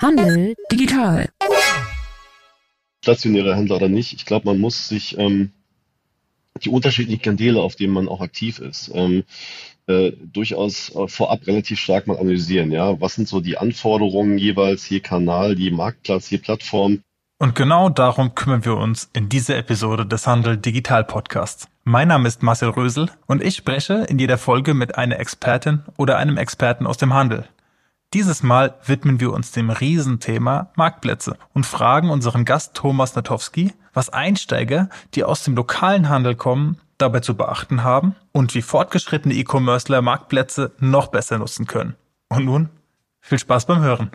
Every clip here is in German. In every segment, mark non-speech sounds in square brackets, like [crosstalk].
Handel digital. Stationäre Händler oder nicht. Ich glaube, man muss sich ähm, die unterschiedlichen Kanäle, auf denen man auch aktiv ist, ähm, äh, durchaus äh, vorab relativ stark mal analysieren. Ja, was sind so die Anforderungen jeweils je Kanal, je Marktplatz, je Plattform? Und genau darum kümmern wir uns in dieser Episode des Handel Digital Podcasts. Mein Name ist Marcel Rösel und ich spreche in jeder Folge mit einer Expertin oder einem Experten aus dem Handel. Dieses Mal widmen wir uns dem Riesenthema Marktplätze und fragen unseren Gast Thomas Natowski, was Einsteiger, die aus dem lokalen Handel kommen, dabei zu beachten haben und wie fortgeschrittene E-Commercer Marktplätze noch besser nutzen können. Und nun viel Spaß beim Hören.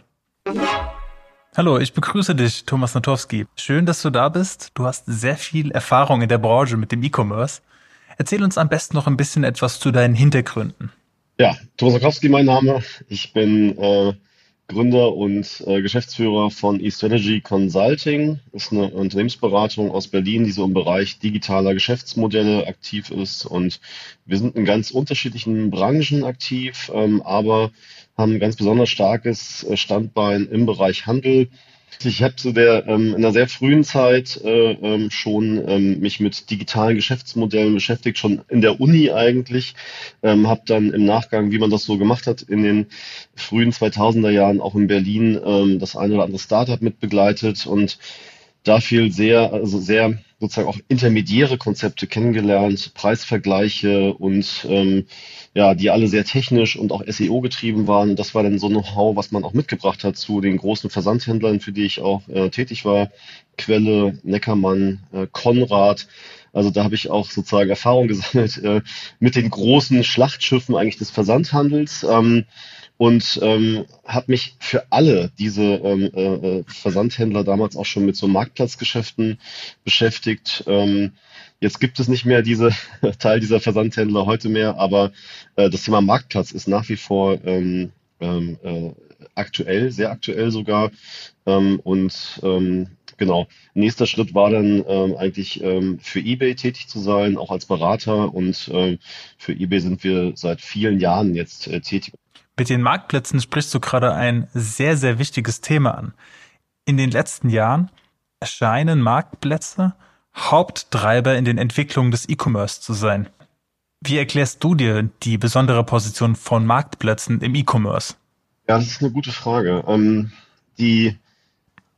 Hallo, ich begrüße dich, Thomas Natowski. Schön, dass du da bist. Du hast sehr viel Erfahrung in der Branche mit dem E-Commerce. Erzähl uns am besten noch ein bisschen etwas zu deinen Hintergründen. Ja, Thomas mein Name. Ich bin äh, Gründer und äh, Geschäftsführer von eStrategy Consulting. Ist eine Unternehmensberatung aus Berlin, die so im Bereich digitaler Geschäftsmodelle aktiv ist. Und wir sind in ganz unterschiedlichen Branchen aktiv, ähm, aber haben ein ganz besonders starkes äh, Standbein im Bereich Handel ich habe zu der ähm, in einer sehr frühen Zeit äh, ähm, schon ähm, mich mit digitalen Geschäftsmodellen beschäftigt, schon in der Uni eigentlich. Ähm, habe dann im Nachgang, wie man das so gemacht hat, in den frühen 2000er Jahren auch in Berlin ähm, das eine oder andere Startup mitbegleitet und da viel sehr, also sehr sozusagen auch intermediäre Konzepte kennengelernt, Preisvergleiche und ähm, ja, die alle sehr technisch und auch SEO getrieben waren. Das war dann so Know-how, was man auch mitgebracht hat zu den großen Versandhändlern, für die ich auch äh, tätig war. Quelle, Neckermann, äh, Konrad. Also da habe ich auch sozusagen Erfahrung gesammelt äh, mit den großen Schlachtschiffen eigentlich des Versandhandels. Ähm, und ähm, habe mich für alle diese ähm, äh, äh, Versandhändler damals auch schon mit so Marktplatzgeschäften beschäftigt. Ähm, jetzt gibt es nicht mehr diese [laughs] Teil dieser Versandhändler heute mehr, aber äh, das Thema Marktplatz ist nach wie vor ähm, ähm, äh, aktuell, sehr aktuell sogar. Ähm, und ähm, genau, nächster Schritt war dann ähm, eigentlich ähm, für eBay tätig zu sein, auch als Berater. Und ähm, für eBay sind wir seit vielen Jahren jetzt äh, tätig. Mit den Marktplätzen sprichst du gerade ein sehr, sehr wichtiges Thema an. In den letzten Jahren erscheinen Marktplätze Haupttreiber in den Entwicklungen des E-Commerce zu sein. Wie erklärst du dir die besondere Position von Marktplätzen im E-Commerce? Ja, das ist eine gute Frage. Ähm, die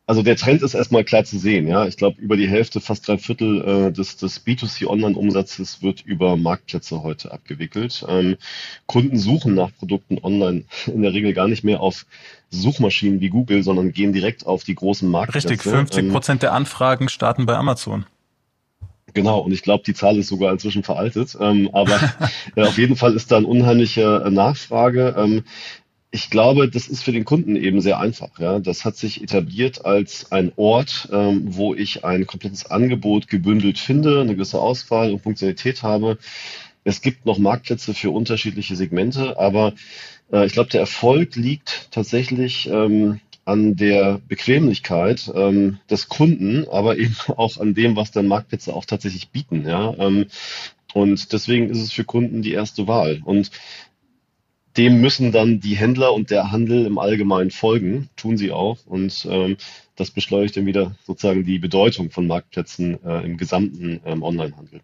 also der Trend ist erstmal klar zu sehen, ja. Ich glaube, über die Hälfte, fast drei Viertel äh, des, des B2C-Online-Umsatzes wird über Marktplätze heute abgewickelt. Ähm, Kunden suchen nach Produkten online [laughs] in der Regel gar nicht mehr auf Suchmaschinen wie Google, sondern gehen direkt auf die großen Marktplätze. Richtig, 50 Prozent ähm, der Anfragen starten bei Amazon. Genau, und ich glaube, die Zahl ist sogar inzwischen veraltet. Ähm, aber [laughs] äh, auf jeden Fall ist da eine unheimliche äh, Nachfrage. Ähm, ich glaube, das ist für den Kunden eben sehr einfach. Ja. Das hat sich etabliert als ein Ort, ähm, wo ich ein komplettes Angebot gebündelt finde, eine gewisse Auswahl und Funktionalität habe. Es gibt noch Marktplätze für unterschiedliche Segmente, aber äh, ich glaube, der Erfolg liegt tatsächlich ähm, an der Bequemlichkeit ähm, des Kunden, aber [laughs] eben auch an dem, was dann Marktplätze auch tatsächlich bieten. Ja. Ähm, und deswegen ist es für Kunden die erste Wahl. Und dem müssen dann die Händler und der Handel im Allgemeinen folgen, tun sie auch. Und ähm, das beschleunigt dann wieder sozusagen die Bedeutung von Marktplätzen äh, im gesamten ähm, Onlinehandel.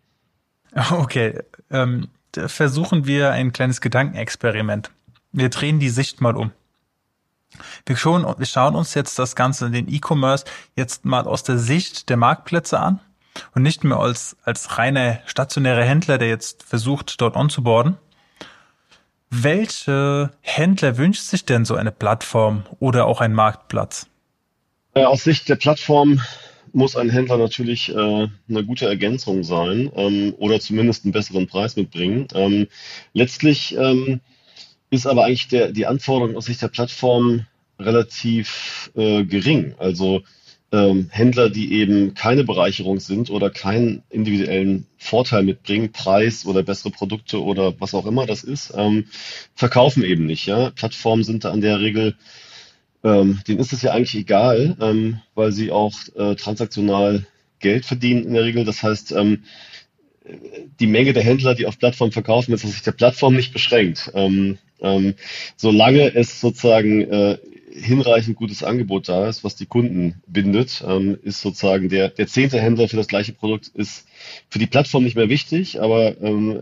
Okay, ähm, versuchen wir ein kleines Gedankenexperiment. Wir drehen die Sicht mal um. Wir schauen, wir schauen uns jetzt das Ganze, den E-Commerce, jetzt mal aus der Sicht der Marktplätze an und nicht mehr als, als reiner stationärer Händler, der jetzt versucht, dort onzuboarden, welche Händler wünscht sich denn so eine Plattform oder auch ein Marktplatz? Äh, aus Sicht der Plattform muss ein Händler natürlich äh, eine gute Ergänzung sein ähm, oder zumindest einen besseren Preis mitbringen. Ähm, letztlich ähm, ist aber eigentlich der, die Anforderung aus Sicht der Plattform relativ äh, gering. Also ähm, Händler, die eben keine Bereicherung sind oder keinen individuellen Vorteil mitbringen, Preis oder bessere Produkte oder was auch immer das ist, ähm, verkaufen eben nicht. Ja? Plattformen sind da an der Regel, ähm, denen ist es ja eigentlich egal, ähm, weil sie auch äh, transaktional Geld verdienen in der Regel. Das heißt, ähm, die Menge der Händler, die auf Plattformen verkaufen, ist, dass sich der Plattform nicht beschränkt. Ähm, ähm, solange es sozusagen äh, hinreichend gutes Angebot da ist, was die Kunden bindet, ähm, ist sozusagen der, der zehnte Händler für das gleiche Produkt ist für die Plattform nicht mehr wichtig, aber ähm,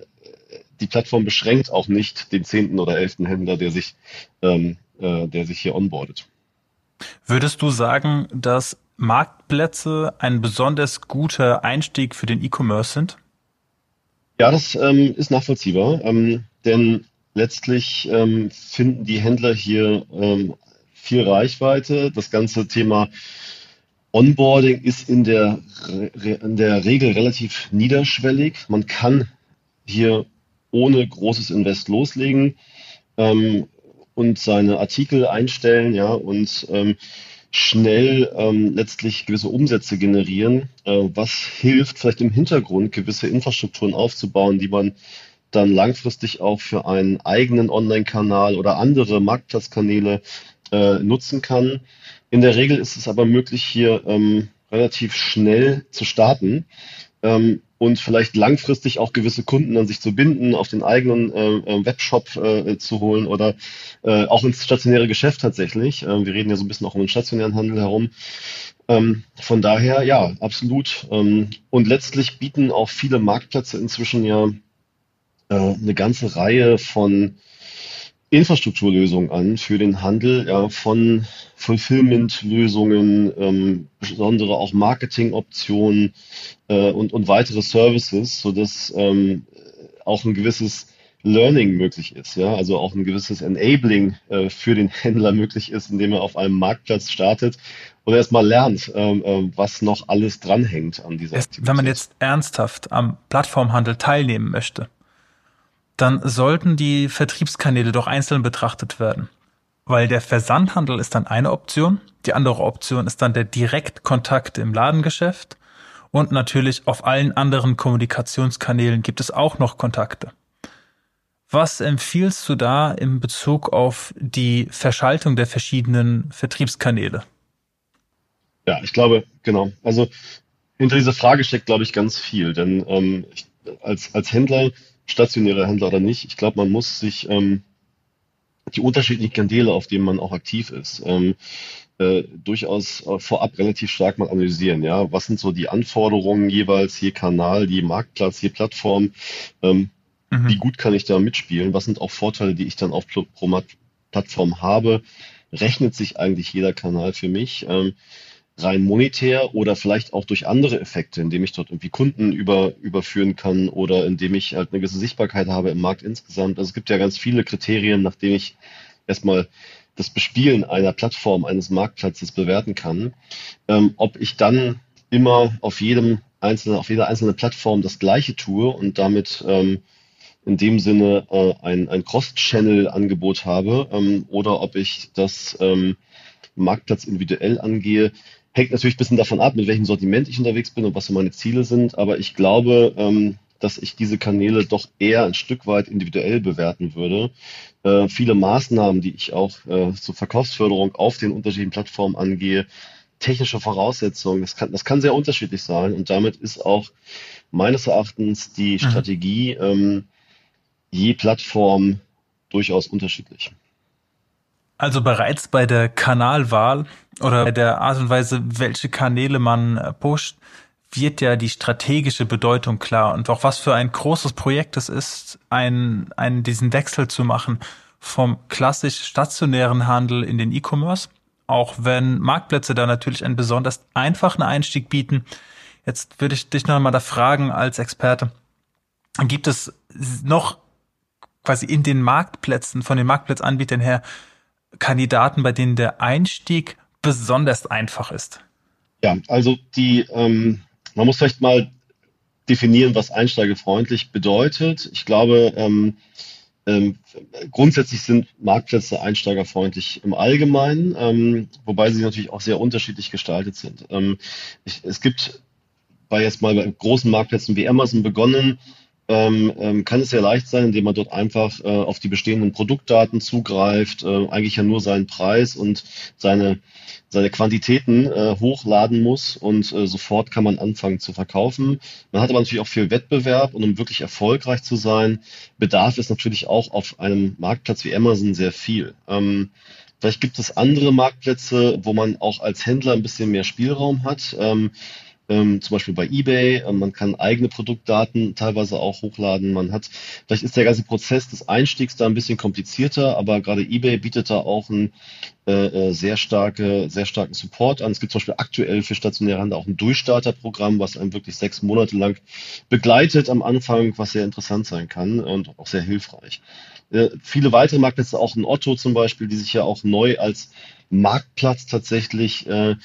die Plattform beschränkt auch nicht den zehnten oder elften Händler, der sich, ähm, äh, der sich hier onboardet. Würdest du sagen, dass Marktplätze ein besonders guter Einstieg für den E-Commerce sind? Ja, das ähm, ist nachvollziehbar, ähm, denn letztlich ähm, finden die Händler hier ähm, viel Reichweite. Das ganze Thema Onboarding ist in der, in der Regel relativ niederschwellig. Man kann hier ohne großes Invest loslegen ähm, und seine Artikel einstellen, ja, und ähm, schnell ähm, letztlich gewisse Umsätze generieren, äh, was hilft, vielleicht im Hintergrund gewisse Infrastrukturen aufzubauen, die man dann langfristig auch für einen eigenen Online-Kanal oder andere Marktplatzkanäle äh, nutzen kann. In der Regel ist es aber möglich, hier ähm, relativ schnell zu starten. Ähm, und vielleicht langfristig auch gewisse Kunden an sich zu binden, auf den eigenen äh, äh, Webshop äh, zu holen oder äh, auch ins stationäre Geschäft tatsächlich. Äh, wir reden ja so ein bisschen auch um den stationären Handel herum. Ähm, von daher, ja, absolut. Ähm, und letztlich bieten auch viele Marktplätze inzwischen ja äh, eine ganze Reihe von Infrastrukturlösungen an für den Handel, ja, von Fulfillment-Lösungen, ähm, besondere auch Marketing-Optionen äh, und, und weitere Services, sodass ähm, auch ein gewisses Learning möglich ist, ja, also auch ein gewisses Enabling äh, für den Händler möglich ist, indem er auf einem Marktplatz startet und erstmal lernt, ähm, äh, was noch alles dranhängt an dieser Aktivität. Wenn man jetzt ernsthaft am Plattformhandel teilnehmen möchte, dann sollten die Vertriebskanäle doch einzeln betrachtet werden. Weil der Versandhandel ist dann eine Option, die andere Option ist dann der Direktkontakt im Ladengeschäft und natürlich auf allen anderen Kommunikationskanälen gibt es auch noch Kontakte. Was empfiehlst du da in Bezug auf die Verschaltung der verschiedenen Vertriebskanäle? Ja, ich glaube, genau. Also hinter dieser Frage steckt, glaube ich, ganz viel. Denn ähm, ich, als, als Händler stationärer Händler oder nicht. Ich glaube, man muss sich ähm, die unterschiedlichen Kanäle, auf denen man auch aktiv ist, ähm, äh, durchaus äh, vorab relativ stark mal analysieren. Ja, was sind so die Anforderungen jeweils je Kanal, je Marktplatz, je Plattform? Ähm, mhm. Wie gut kann ich da mitspielen? Was sind auch Vorteile, die ich dann auf pro Plattform habe? Rechnet sich eigentlich jeder Kanal für mich? Ähm, rein monetär oder vielleicht auch durch andere Effekte, indem ich dort irgendwie Kunden über, überführen kann oder indem ich halt eine gewisse Sichtbarkeit habe im Markt insgesamt. Also es gibt ja ganz viele Kriterien, nach denen ich erstmal das Bespielen einer Plattform, eines Marktplatzes bewerten kann. Ähm, ob ich dann immer auf jedem einzelnen, auf jeder einzelnen Plattform das Gleiche tue und damit ähm, in dem Sinne äh, ein, ein Cross-Channel-Angebot habe ähm, oder ob ich das ähm, Marktplatz individuell angehe, Hängt natürlich ein bisschen davon ab, mit welchem Sortiment ich unterwegs bin und was so meine Ziele sind. Aber ich glaube, ähm, dass ich diese Kanäle doch eher ein Stück weit individuell bewerten würde. Äh, viele Maßnahmen, die ich auch äh, zur Verkaufsförderung auf den unterschiedlichen Plattformen angehe, technische Voraussetzungen, das kann, das kann sehr unterschiedlich sein. Und damit ist auch meines Erachtens die mhm. Strategie ähm, je Plattform durchaus unterschiedlich. Also bereits bei der Kanalwahl oder bei der Art und Weise, welche Kanäle man äh, pusht, wird ja die strategische Bedeutung klar und auch was für ein großes Projekt es ist, einen, einen, diesen Wechsel zu machen vom klassisch stationären Handel in den E-Commerce, auch wenn Marktplätze da natürlich einen besonders einfachen Einstieg bieten. Jetzt würde ich dich noch einmal da fragen als Experte, gibt es noch quasi in den Marktplätzen, von den Marktplatzanbietern her, Kandidaten, bei denen der Einstieg besonders einfach ist? Ja, also die, ähm, man muss vielleicht mal definieren, was einsteigerfreundlich bedeutet. Ich glaube, ähm, ähm, grundsätzlich sind Marktplätze einsteigerfreundlich im Allgemeinen, ähm, wobei sie natürlich auch sehr unterschiedlich gestaltet sind. Ähm, ich, es gibt bei jetzt mal bei großen Marktplätzen wie Amazon begonnen, ähm, ähm, kann es sehr leicht sein, indem man dort einfach äh, auf die bestehenden Produktdaten zugreift, äh, eigentlich ja nur seinen Preis und seine, seine Quantitäten äh, hochladen muss und äh, sofort kann man anfangen zu verkaufen. Man hat aber natürlich auch viel Wettbewerb und um wirklich erfolgreich zu sein, bedarf es natürlich auch auf einem Marktplatz wie Amazon sehr viel. Ähm, Vielleicht gibt es andere Marktplätze, wo man auch als Händler ein bisschen mehr Spielraum hat. Ähm, zum Beispiel bei eBay. Ähm, man kann eigene Produktdaten teilweise auch hochladen. Man hat, vielleicht ist der ganze Prozess des Einstiegs da ein bisschen komplizierter, aber gerade eBay bietet da auch einen äh, äh, sehr starke, sehr starken Support an. Es gibt zum Beispiel aktuell für stationäre Handel auch ein Durchstarterprogramm, was einem wirklich sechs Monate lang begleitet am Anfang, was sehr interessant sein kann und auch sehr hilfreich. Äh, viele weitere Marktplätze, auch ein Otto zum Beispiel, die sich ja auch neu als Marktplatz tatsächlich äh,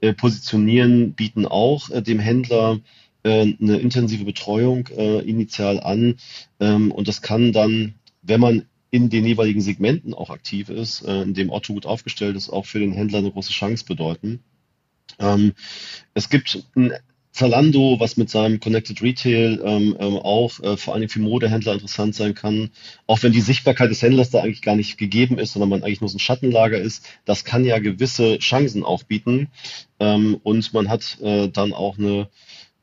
äh, positionieren, bieten auch äh, dem Händler äh, eine intensive Betreuung äh, initial an. Ähm, und das kann dann, wenn man in den jeweiligen Segmenten auch aktiv ist, äh, in dem Otto gut aufgestellt ist, auch für den Händler eine große Chance bedeuten. Ähm, es gibt ein Zalando, was mit seinem Connected Retail ähm, ähm, auch äh, vor allem für Modehändler interessant sein kann, auch wenn die Sichtbarkeit des Händlers da eigentlich gar nicht gegeben ist, sondern man eigentlich nur so ein Schattenlager ist, das kann ja gewisse Chancen auch bieten. Ähm, und man hat äh, dann auch eine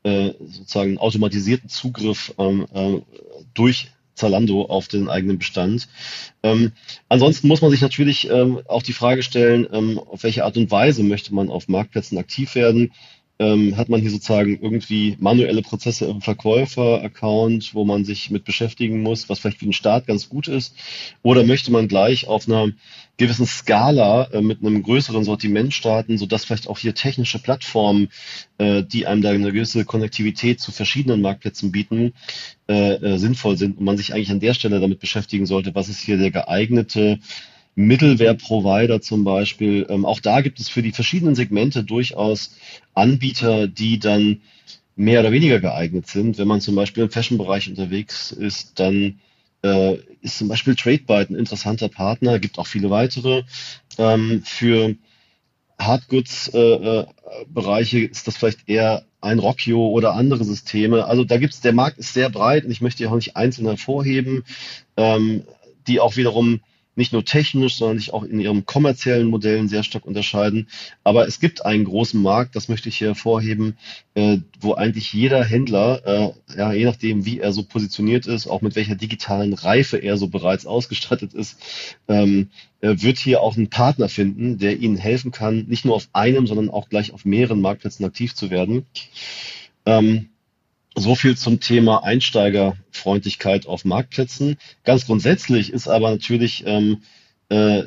äh, sozusagen automatisierten Zugriff ähm, äh, durch Zalando auf den eigenen Bestand. Ähm, ansonsten muss man sich natürlich ähm, auch die Frage stellen, ähm, auf welche Art und Weise möchte man auf Marktplätzen aktiv werden ähm, hat man hier sozusagen irgendwie manuelle Prozesse im Verkäufer-Account, wo man sich mit beschäftigen muss, was vielleicht für den Start ganz gut ist? Oder möchte man gleich auf einer gewissen Skala äh, mit einem größeren Sortiment starten, sodass vielleicht auch hier technische Plattformen, äh, die einem da eine gewisse Konnektivität zu verschiedenen Marktplätzen bieten, äh, äh sinnvoll sind und man sich eigentlich an der Stelle damit beschäftigen sollte, was ist hier der geeignete Mittelware-Provider zum Beispiel. Ähm, auch da gibt es für die verschiedenen Segmente durchaus Anbieter, die dann mehr oder weniger geeignet sind. Wenn man zum Beispiel im Fashion-Bereich unterwegs ist, dann äh, ist zum Beispiel TradeByte ein interessanter Partner, gibt auch viele weitere. Ähm, für Hardgoods-Bereiche äh, äh, ist das vielleicht eher ein Rockio oder andere Systeme. Also da gibt's, der Markt ist sehr breit und ich möchte ja auch nicht einzeln hervorheben, ähm, die auch wiederum nicht nur technisch, sondern sich auch in ihren kommerziellen Modellen sehr stark unterscheiden. Aber es gibt einen großen Markt, das möchte ich hier hervorheben, äh, wo eigentlich jeder Händler, äh, ja, je nachdem, wie er so positioniert ist, auch mit welcher digitalen Reife er so bereits ausgestattet ist, ähm, wird hier auch einen Partner finden, der ihnen helfen kann, nicht nur auf einem, sondern auch gleich auf mehreren Marktplätzen aktiv zu werden. Ähm, so viel zum Thema Einsteigerfreundlichkeit auf Marktplätzen. Ganz grundsätzlich ist aber natürlich ähm, äh,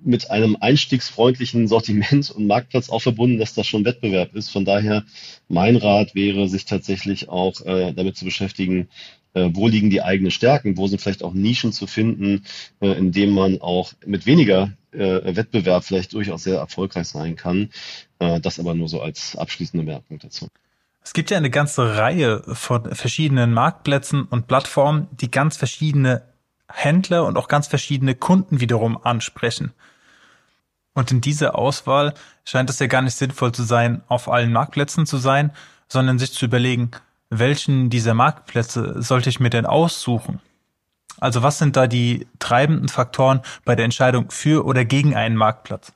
mit einem einstiegsfreundlichen Sortiment und Marktplatz auch verbunden, dass das schon Wettbewerb ist. Von daher mein Rat wäre, sich tatsächlich auch äh, damit zu beschäftigen, äh, wo liegen die eigenen Stärken, wo sind vielleicht auch Nischen zu finden, äh, in denen man auch mit weniger äh, Wettbewerb vielleicht durchaus sehr erfolgreich sein kann. Äh, das aber nur so als abschließende Merkung dazu. Es gibt ja eine ganze Reihe von verschiedenen Marktplätzen und Plattformen, die ganz verschiedene Händler und auch ganz verschiedene Kunden wiederum ansprechen. Und in dieser Auswahl scheint es ja gar nicht sinnvoll zu sein, auf allen Marktplätzen zu sein, sondern sich zu überlegen, welchen dieser Marktplätze sollte ich mir denn aussuchen? Also was sind da die treibenden Faktoren bei der Entscheidung für oder gegen einen Marktplatz?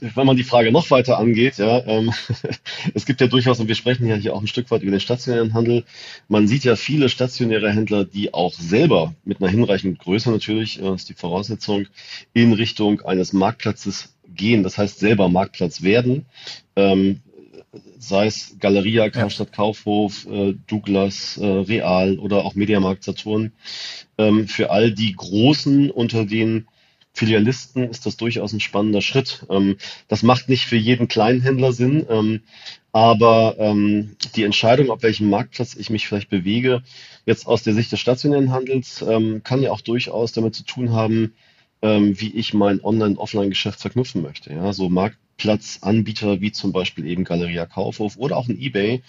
Wenn man die Frage noch weiter angeht, ja, ähm, [laughs] es gibt ja durchaus, und wir sprechen ja hier auch ein Stück weit über den stationären Handel, man sieht ja viele stationäre Händler, die auch selber mit einer hinreichenden Größe natürlich, äh, ist die Voraussetzung, in Richtung eines Marktplatzes gehen, das heißt selber Marktplatz werden, ähm, sei es Galeria, Karstadt Kaufhof, äh, Douglas, äh, Real oder auch Mediamarkt Saturn, ähm, für all die Großen unter den Filialisten ist das durchaus ein spannender Schritt. Ähm, das macht nicht für jeden Kleinhändler Sinn, ähm, aber ähm, die Entscheidung, auf welchem Marktplatz ich mich vielleicht bewege, jetzt aus der Sicht des stationären Handels, kann ja auch durchaus damit zu tun haben, wie ich mein Online-Offline-Geschäft verknüpfen möchte. Ja, so Marktplatzanbieter wie zum Beispiel eben Galeria Kaufhof oder auch ein eBay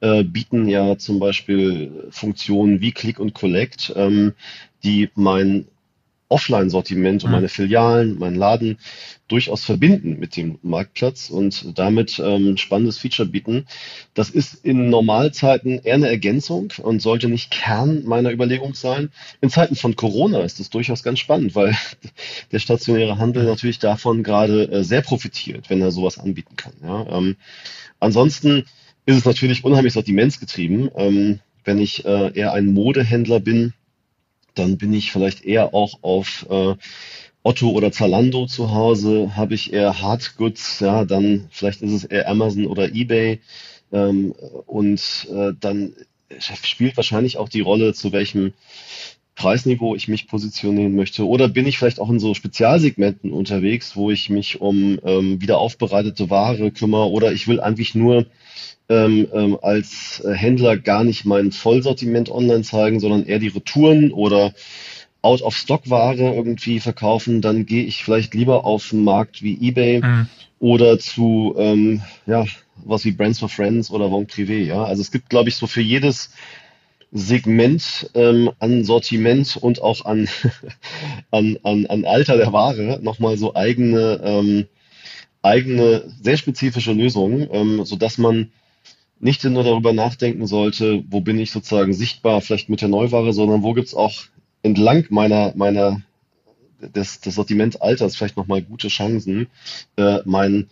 äh, bieten ja zum Beispiel Funktionen wie Click und Collect, ähm, die mein Offline-Sortiment und mhm. meine Filialen, meinen Laden durchaus verbinden mit dem Marktplatz und damit ähm, spannendes Feature bieten. Das ist in Normalzeiten eher eine Ergänzung und sollte nicht Kern meiner Überlegung sein. In Zeiten von Corona ist das durchaus ganz spannend, weil [laughs] der stationäre Handel natürlich davon gerade äh, sehr profitiert, wenn er sowas anbieten kann. Ja. Ähm, ansonsten ist es natürlich unheimlich sortimentsgetrieben. Ähm, wenn ich äh, eher ein Modehändler bin, dann bin ich vielleicht eher auch auf äh, Otto oder Zalando zu Hause? Habe ich eher Hardgoods? Ja, dann vielleicht ist es eher Amazon oder eBay. Ähm, und äh, dann spielt wahrscheinlich auch die Rolle, zu welchem Preisniveau ich mich positionieren möchte. Oder bin ich vielleicht auch in so Spezialsegmenten unterwegs, wo ich mich um ähm, wieder aufbereitete Ware kümmere oder ich will eigentlich nur ähm, ähm, als Händler gar nicht mein Vollsortiment online zeigen, sondern eher die Retouren oder Out-of-Stock-Ware irgendwie verkaufen, dann gehe ich vielleicht lieber auf einen Markt wie eBay mhm. oder zu ähm, ja, was wie Brands for Friends oder Von Privé. Ja? Also es gibt, glaube ich, so für jedes Segment ähm, an Sortiment und auch an, [laughs] an, an, an Alter der Ware nochmal so eigene, ähm, eigene, sehr spezifische Lösungen, ähm, sodass man nicht nur darüber nachdenken sollte, wo bin ich sozusagen sichtbar, vielleicht mit der Neuware, sondern wo gibt's auch entlang meiner, meiner des, des Sortimentalters vielleicht nochmal gute Chancen, äh, mein,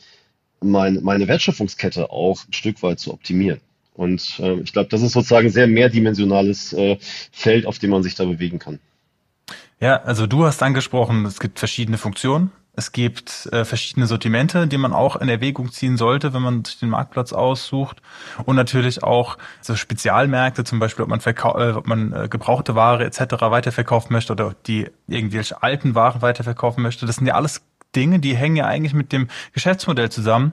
mein, meine Wertschöpfungskette auch ein Stück weit zu optimieren. Und äh, ich glaube, das ist sozusagen sehr mehrdimensionales äh, Feld, auf dem man sich da bewegen kann. Ja, also du hast angesprochen, es gibt verschiedene Funktionen. Es gibt äh, verschiedene Sortimente, die man auch in Erwägung ziehen sollte, wenn man sich den Marktplatz aussucht. Und natürlich auch so Spezialmärkte, zum Beispiel, ob man, verkau äh, ob man äh, gebrauchte Ware etc. weiterverkaufen möchte oder die irgendwelche alten Waren weiterverkaufen möchte. Das sind ja alles Dinge, die hängen ja eigentlich mit dem Geschäftsmodell zusammen.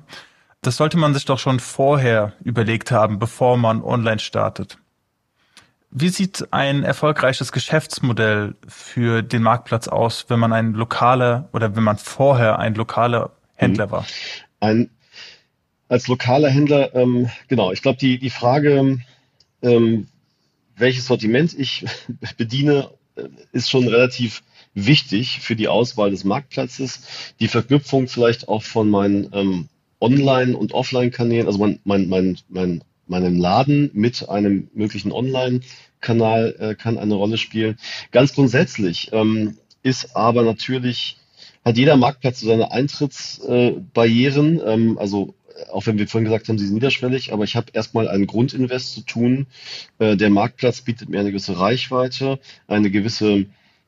Das sollte man sich doch schon vorher überlegt haben, bevor man online startet. Wie sieht ein erfolgreiches Geschäftsmodell für den Marktplatz aus, wenn man ein lokaler oder wenn man vorher ein lokaler Händler war? Ein, als lokaler Händler, ähm, genau, ich glaube, die, die Frage, ähm, welches Sortiment ich [laughs] bediene, äh, ist schon relativ wichtig für die Auswahl des Marktplatzes. Die Verknüpfung vielleicht auch von meinen ähm, Online- und Offline-Kanälen, also mein, mein, mein, mein, meinem Laden mit einem möglichen Online-Kanal äh, kann eine Rolle spielen. Ganz grundsätzlich ähm, ist aber natürlich, hat jeder Marktplatz so seine Eintrittsbarrieren, äh, ähm, also auch wenn wir vorhin gesagt haben, sie sind niederschwellig, aber ich habe erstmal einen Grundinvest zu tun. Äh, der Marktplatz bietet mir eine gewisse Reichweite, eine gewisse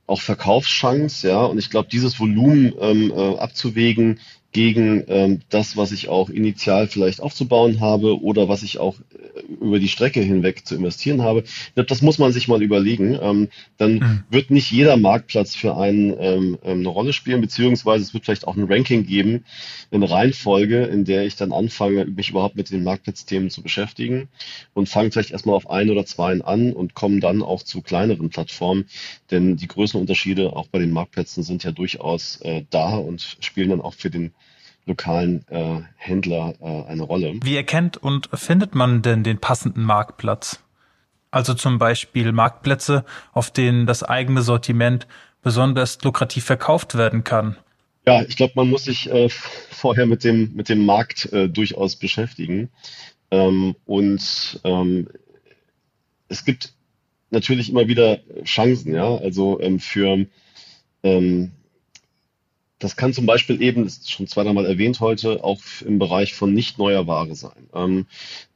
auch Verkaufschance, ja, und ich glaube, dieses Volumen ähm, äh, abzuwägen, gegen ähm, das, was ich auch initial vielleicht aufzubauen habe oder was ich auch äh, über die Strecke hinweg zu investieren habe. Ich glaube, das muss man sich mal überlegen. Ähm, dann mhm. wird nicht jeder Marktplatz für einen ähm, ähm, eine Rolle spielen, beziehungsweise es wird vielleicht auch ein Ranking geben, eine Reihenfolge, in der ich dann anfange, mich überhaupt mit den Marktplatzthemen zu beschäftigen und fange vielleicht erstmal auf ein oder zwei an und komme dann auch zu kleineren Plattformen, denn die Größenunterschiede auch bei den Marktplätzen sind ja durchaus äh, da und spielen dann auch für den lokalen äh, Händler äh, eine Rolle. Wie erkennt und findet man denn den passenden Marktplatz? Also zum Beispiel Marktplätze, auf denen das eigene Sortiment besonders lukrativ verkauft werden kann. Ja, ich glaube, man muss sich äh, [laughs] vorher mit dem, mit dem Markt äh, durchaus beschäftigen. Ähm, und ähm, es gibt natürlich immer wieder Chancen, ja, also ähm, für ähm, das kann zum Beispiel eben, das ist schon zweimal erwähnt heute, auch im Bereich von nicht neuer Ware sein. Ähm,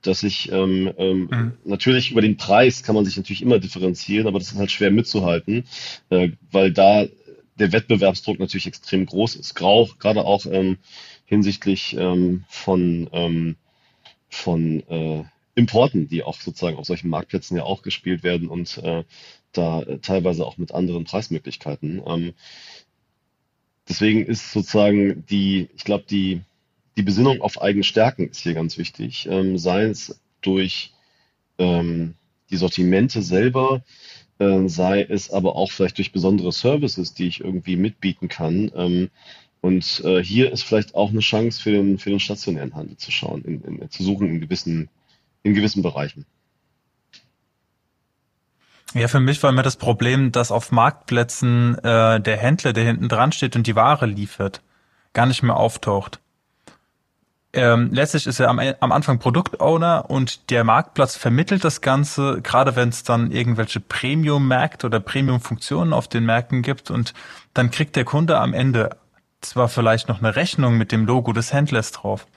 dass ich ähm, ähm, mhm. natürlich über den Preis kann man sich natürlich immer differenzieren, aber das ist halt schwer mitzuhalten, äh, weil da der Wettbewerbsdruck natürlich extrem groß ist. Gerade auch ähm, hinsichtlich ähm, von, ähm, von äh, Importen, die auch sozusagen auf solchen Marktplätzen ja auch gespielt werden und äh, da teilweise auch mit anderen Preismöglichkeiten. Ähm, deswegen ist sozusagen die, ich glaube, die, die Besinnung auf eigene Stärken ist hier ganz wichtig. Ähm, sei es durch ähm, die Sortimente selber, äh, sei es aber auch vielleicht durch besondere Services, die ich irgendwie mitbieten kann. Ähm, und äh, hier ist vielleicht auch eine Chance für den, für den stationären Handel zu schauen, in, in, zu suchen in gewissen, in gewissen Bereichen. Ja, für mich war immer das Problem, dass auf Marktplätzen äh, der Händler, der hinten dran steht und die Ware liefert, gar nicht mehr auftaucht. Ähm, letztlich ist er am, am Anfang Produktowner und der Marktplatz vermittelt das Ganze, gerade wenn es dann irgendwelche Premium-Märkte oder Premium-Funktionen auf den Märkten gibt und dann kriegt der Kunde am Ende zwar vielleicht noch eine Rechnung mit dem Logo des Händlers drauf,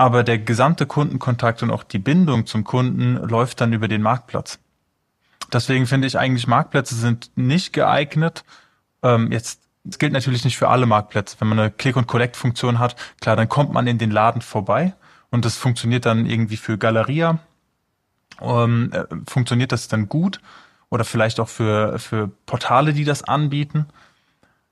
aber der gesamte Kundenkontakt und auch die Bindung zum Kunden läuft dann über den Marktplatz. Deswegen finde ich eigentlich Marktplätze sind nicht geeignet, ähm, jetzt Das gilt natürlich nicht für alle Marktplätze. Wenn man eine Click- und Collect-Funktion hat, klar, dann kommt man in den Laden vorbei und das funktioniert dann irgendwie für Galeria. Ähm, äh, funktioniert das dann gut oder vielleicht auch für, für Portale, die das anbieten.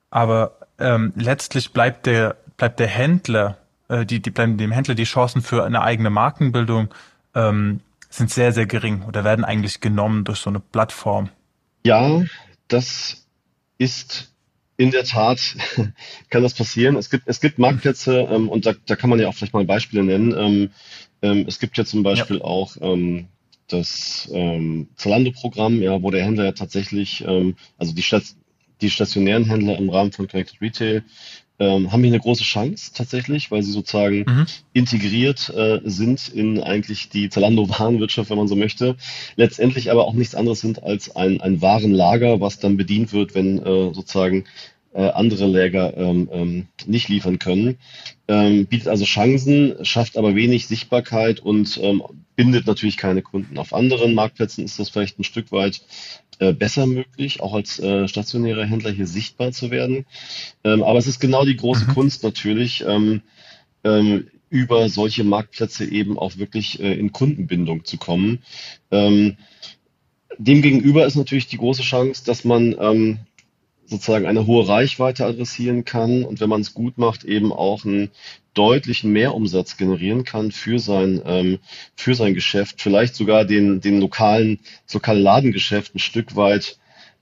Aber ähm, letztlich bleibt der, bleibt der Händler, äh, die, die bleiben dem Händler die Chancen für eine eigene Markenbildung ähm, sind sehr, sehr gering oder werden eigentlich genommen durch so eine Plattform. Ja, das ist in der Tat, [laughs] kann das passieren. Es gibt, es gibt Marktplätze ähm, und da, da kann man ja auch vielleicht mal Beispiele nennen. Ähm, ähm, es gibt ja zum Beispiel ja. auch ähm, das ähm, Zalando-Programm, ja, wo der Händler ja tatsächlich, ähm, also die, Stat die stationären Händler im Rahmen von Connected Retail ähm, haben hier eine große Chance tatsächlich, weil sie sozusagen mhm. integriert äh, sind in eigentlich die Zalando-Warenwirtschaft, wenn man so möchte. Letztendlich aber auch nichts anderes sind als ein, ein Warenlager, was dann bedient wird, wenn äh, sozusagen äh, andere Läger ähm, ähm, nicht liefern können. Ähm, bietet also Chancen, schafft aber wenig Sichtbarkeit und ähm, bindet natürlich keine Kunden. Auf anderen Marktplätzen ist das vielleicht ein Stück weit äh, besser möglich, auch als äh, stationärer Händler hier sichtbar zu werden. Ähm, aber es ist genau die große mhm. Kunst natürlich, ähm, ähm, über solche Marktplätze eben auch wirklich äh, in Kundenbindung zu kommen. Ähm, Demgegenüber ist natürlich die große Chance, dass man ähm, sozusagen eine hohe Reichweite adressieren kann und wenn man es gut macht, eben auch einen deutlichen Mehrumsatz generieren kann für sein, ähm, für sein Geschäft, vielleicht sogar den, den lokalen, das Ladengeschäft ein Stück weit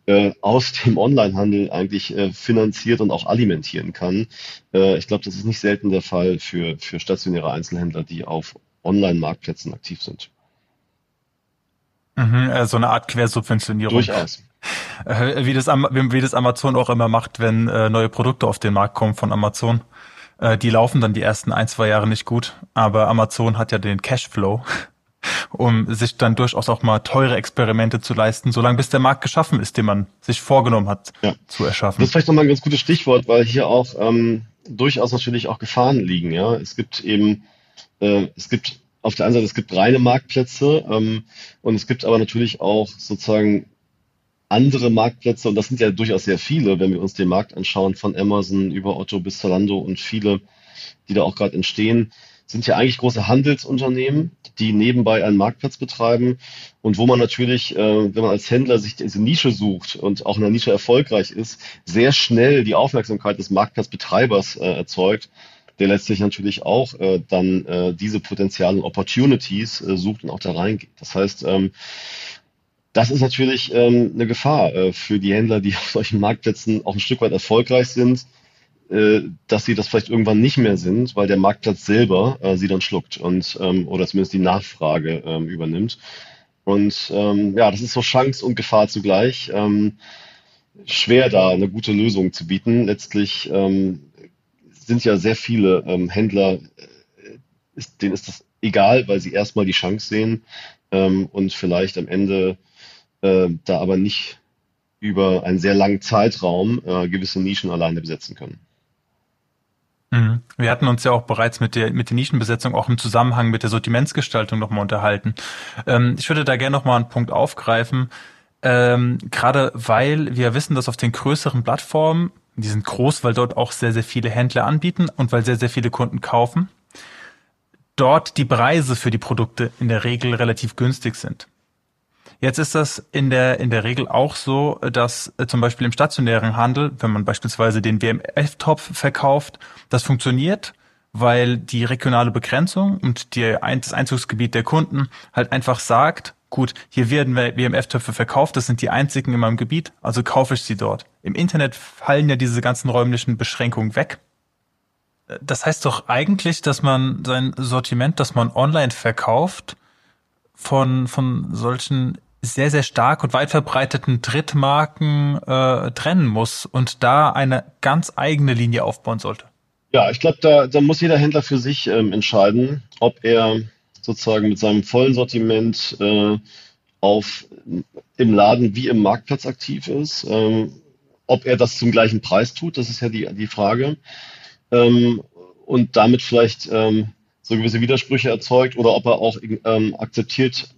äh, aus dem Onlinehandel eigentlich äh, finanziert und auch alimentieren kann. Äh, ich glaube, das ist nicht selten der Fall für, für stationäre Einzelhändler, die auf Online-Marktplätzen aktiv sind. Mhm, äh, so eine Art Quersubventionierung. Durchaus. Äh, wie das, wie das Amazon auch immer macht, wenn äh, neue Produkte auf den Markt kommen von Amazon. Äh, die laufen dann die ersten ein, zwei Jahre nicht gut, aber Amazon hat ja den Cashflow, [laughs] um sich dann durchaus auch mal teure Experimente zu leisten, solange bis der Markt geschaffen ist, den man sich vorgenommen hat ja. zu erschaffen. Das ist vielleicht nochmal ein ganz gutes Stichwort, weil hier auch ähm, durchaus natürlich auch Gefahren liegen. Ja, Es gibt eben, äh, es gibt auf der einen Seite, es gibt reine Marktplätze ähm, und es gibt aber natürlich auch sozusagen andere Marktplätze, und das sind ja durchaus sehr viele, wenn wir uns den Markt anschauen, von Amazon über Otto bis Zalando und viele, die da auch gerade entstehen, sind ja eigentlich große Handelsunternehmen, die nebenbei einen Marktplatz betreiben und wo man natürlich, äh, wenn man als Händler sich diese Nische sucht und auch in der Nische erfolgreich ist, sehr schnell die Aufmerksamkeit des Marktplatzbetreibers äh, erzeugt, der letztlich natürlich auch äh, dann äh, diese potenzialen Opportunities äh, sucht und auch da reingeht. Das heißt, ähm, das ist natürlich ähm, eine Gefahr äh, für die Händler, die [laughs] auf solchen Marktplätzen auch ein Stück weit erfolgreich sind, äh, dass sie das vielleicht irgendwann nicht mehr sind, weil der Marktplatz selber äh, sie dann schluckt und ähm, oder zumindest die Nachfrage ähm, übernimmt. Und ähm, ja, das ist so Chance und Gefahr zugleich. Ähm, schwer da eine gute Lösung zu bieten. Letztlich ähm, sind ja sehr viele ähm, Händler, äh, ist, denen ist das egal, weil sie erstmal die Chance sehen ähm, und vielleicht am Ende äh, da aber nicht über einen sehr langen Zeitraum äh, gewisse Nischen alleine besetzen können. Mhm. Wir hatten uns ja auch bereits mit der, mit der Nischenbesetzung auch im Zusammenhang mit der Sortimentsgestaltung nochmal unterhalten. Ähm, ich würde da gerne nochmal einen Punkt aufgreifen, ähm, gerade weil wir wissen, dass auf den größeren Plattformen, die sind groß, weil dort auch sehr, sehr viele Händler anbieten und weil sehr, sehr viele Kunden kaufen, dort die Preise für die Produkte in der Regel relativ günstig sind. Jetzt ist das in der, in der Regel auch so, dass äh, zum Beispiel im stationären Handel, wenn man beispielsweise den WMF-Topf verkauft, das funktioniert, weil die regionale Begrenzung und die, das Einzugsgebiet der Kunden halt einfach sagt, gut, hier werden WMF-Töpfe verkauft, das sind die einzigen in meinem Gebiet, also kaufe ich sie dort. Im Internet fallen ja diese ganzen räumlichen Beschränkungen weg. Das heißt doch eigentlich, dass man sein Sortiment, das man online verkauft, von, von solchen sehr, sehr stark und weit verbreiteten Drittmarken äh, trennen muss und da eine ganz eigene Linie aufbauen sollte? Ja, ich glaube, da, da muss jeder Händler für sich ähm, entscheiden, ob er sozusagen mit seinem vollen Sortiment äh, auf, im Laden wie im Marktplatz aktiv ist. Ähm, ob er das zum gleichen Preis tut, das ist ja die, die Frage. Ähm, und damit vielleicht ähm, so gewisse Widersprüche erzeugt oder ob er auch ähm, akzeptiert,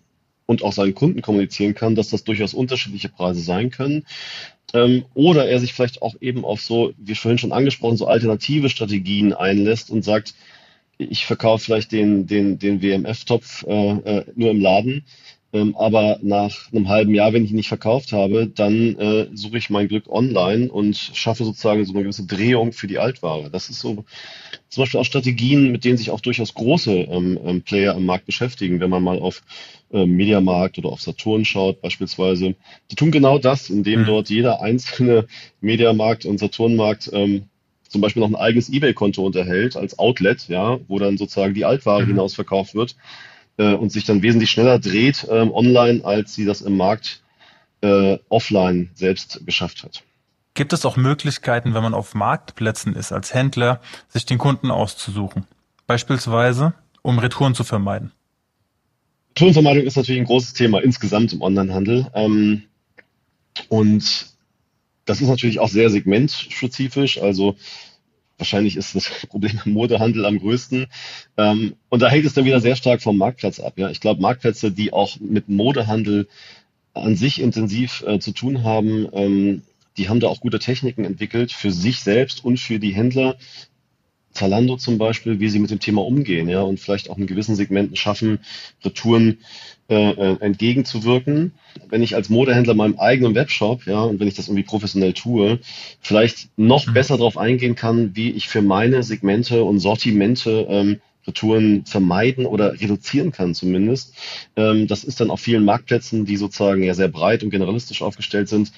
und auch seinen Kunden kommunizieren kann, dass das durchaus unterschiedliche Preise sein können. Ähm, oder er sich vielleicht auch eben auf so, wie vorhin schon angesprochen, so alternative Strategien einlässt und sagt, ich verkaufe vielleicht den, den, den WMF-Topf äh, äh, nur im Laden, ähm, aber nach einem halben Jahr, wenn ich ihn nicht verkauft habe, dann äh, suche ich mein Glück online und schaffe sozusagen so eine gewisse Drehung für die Altware. Das ist so zum Beispiel auch Strategien, mit denen sich auch durchaus große ähm, ähm, Player im Markt beschäftigen. Wenn man mal auf ähm, Mediamarkt oder auf Saturn schaut beispielsweise, die tun genau das, indem mhm. dort jeder einzelne Mediamarkt und Saturnmarkt ähm, zum Beispiel noch ein eigenes eBay-Konto unterhält als Outlet, ja, wo dann sozusagen die Altware mhm. hinaus verkauft wird äh, und sich dann wesentlich schneller dreht ähm, online, als sie das im Markt äh, offline selbst geschafft hat. Gibt es auch Möglichkeiten, wenn man auf Marktplätzen ist, als Händler, sich den Kunden auszusuchen? Beispielsweise, um Retouren zu vermeiden. Retourenvermeidung ist natürlich ein großes Thema insgesamt im Onlinehandel. Ähm, und das ist natürlich auch sehr segmentspezifisch. Also wahrscheinlich ist das [laughs] Problem im Modehandel am größten. Ähm, und da hängt es dann wieder sehr stark vom Marktplatz ab. Ja, ich glaube, Marktplätze, die auch mit Modehandel an sich intensiv äh, zu tun haben, ähm, die haben da auch gute Techniken entwickelt für sich selbst und für die Händler, Zalando zum Beispiel, wie sie mit dem Thema umgehen, ja, und vielleicht auch in gewissen Segmenten schaffen, Retouren äh, äh, entgegenzuwirken. Wenn ich als Modehändler meinem eigenen Webshop, ja, und wenn ich das irgendwie professionell tue, vielleicht noch mhm. besser darauf eingehen kann, wie ich für meine Segmente und Sortimente ähm, Retouren vermeiden oder reduzieren kann zumindest. Ähm, das ist dann auf vielen Marktplätzen, die sozusagen ja sehr breit und generalistisch aufgestellt sind,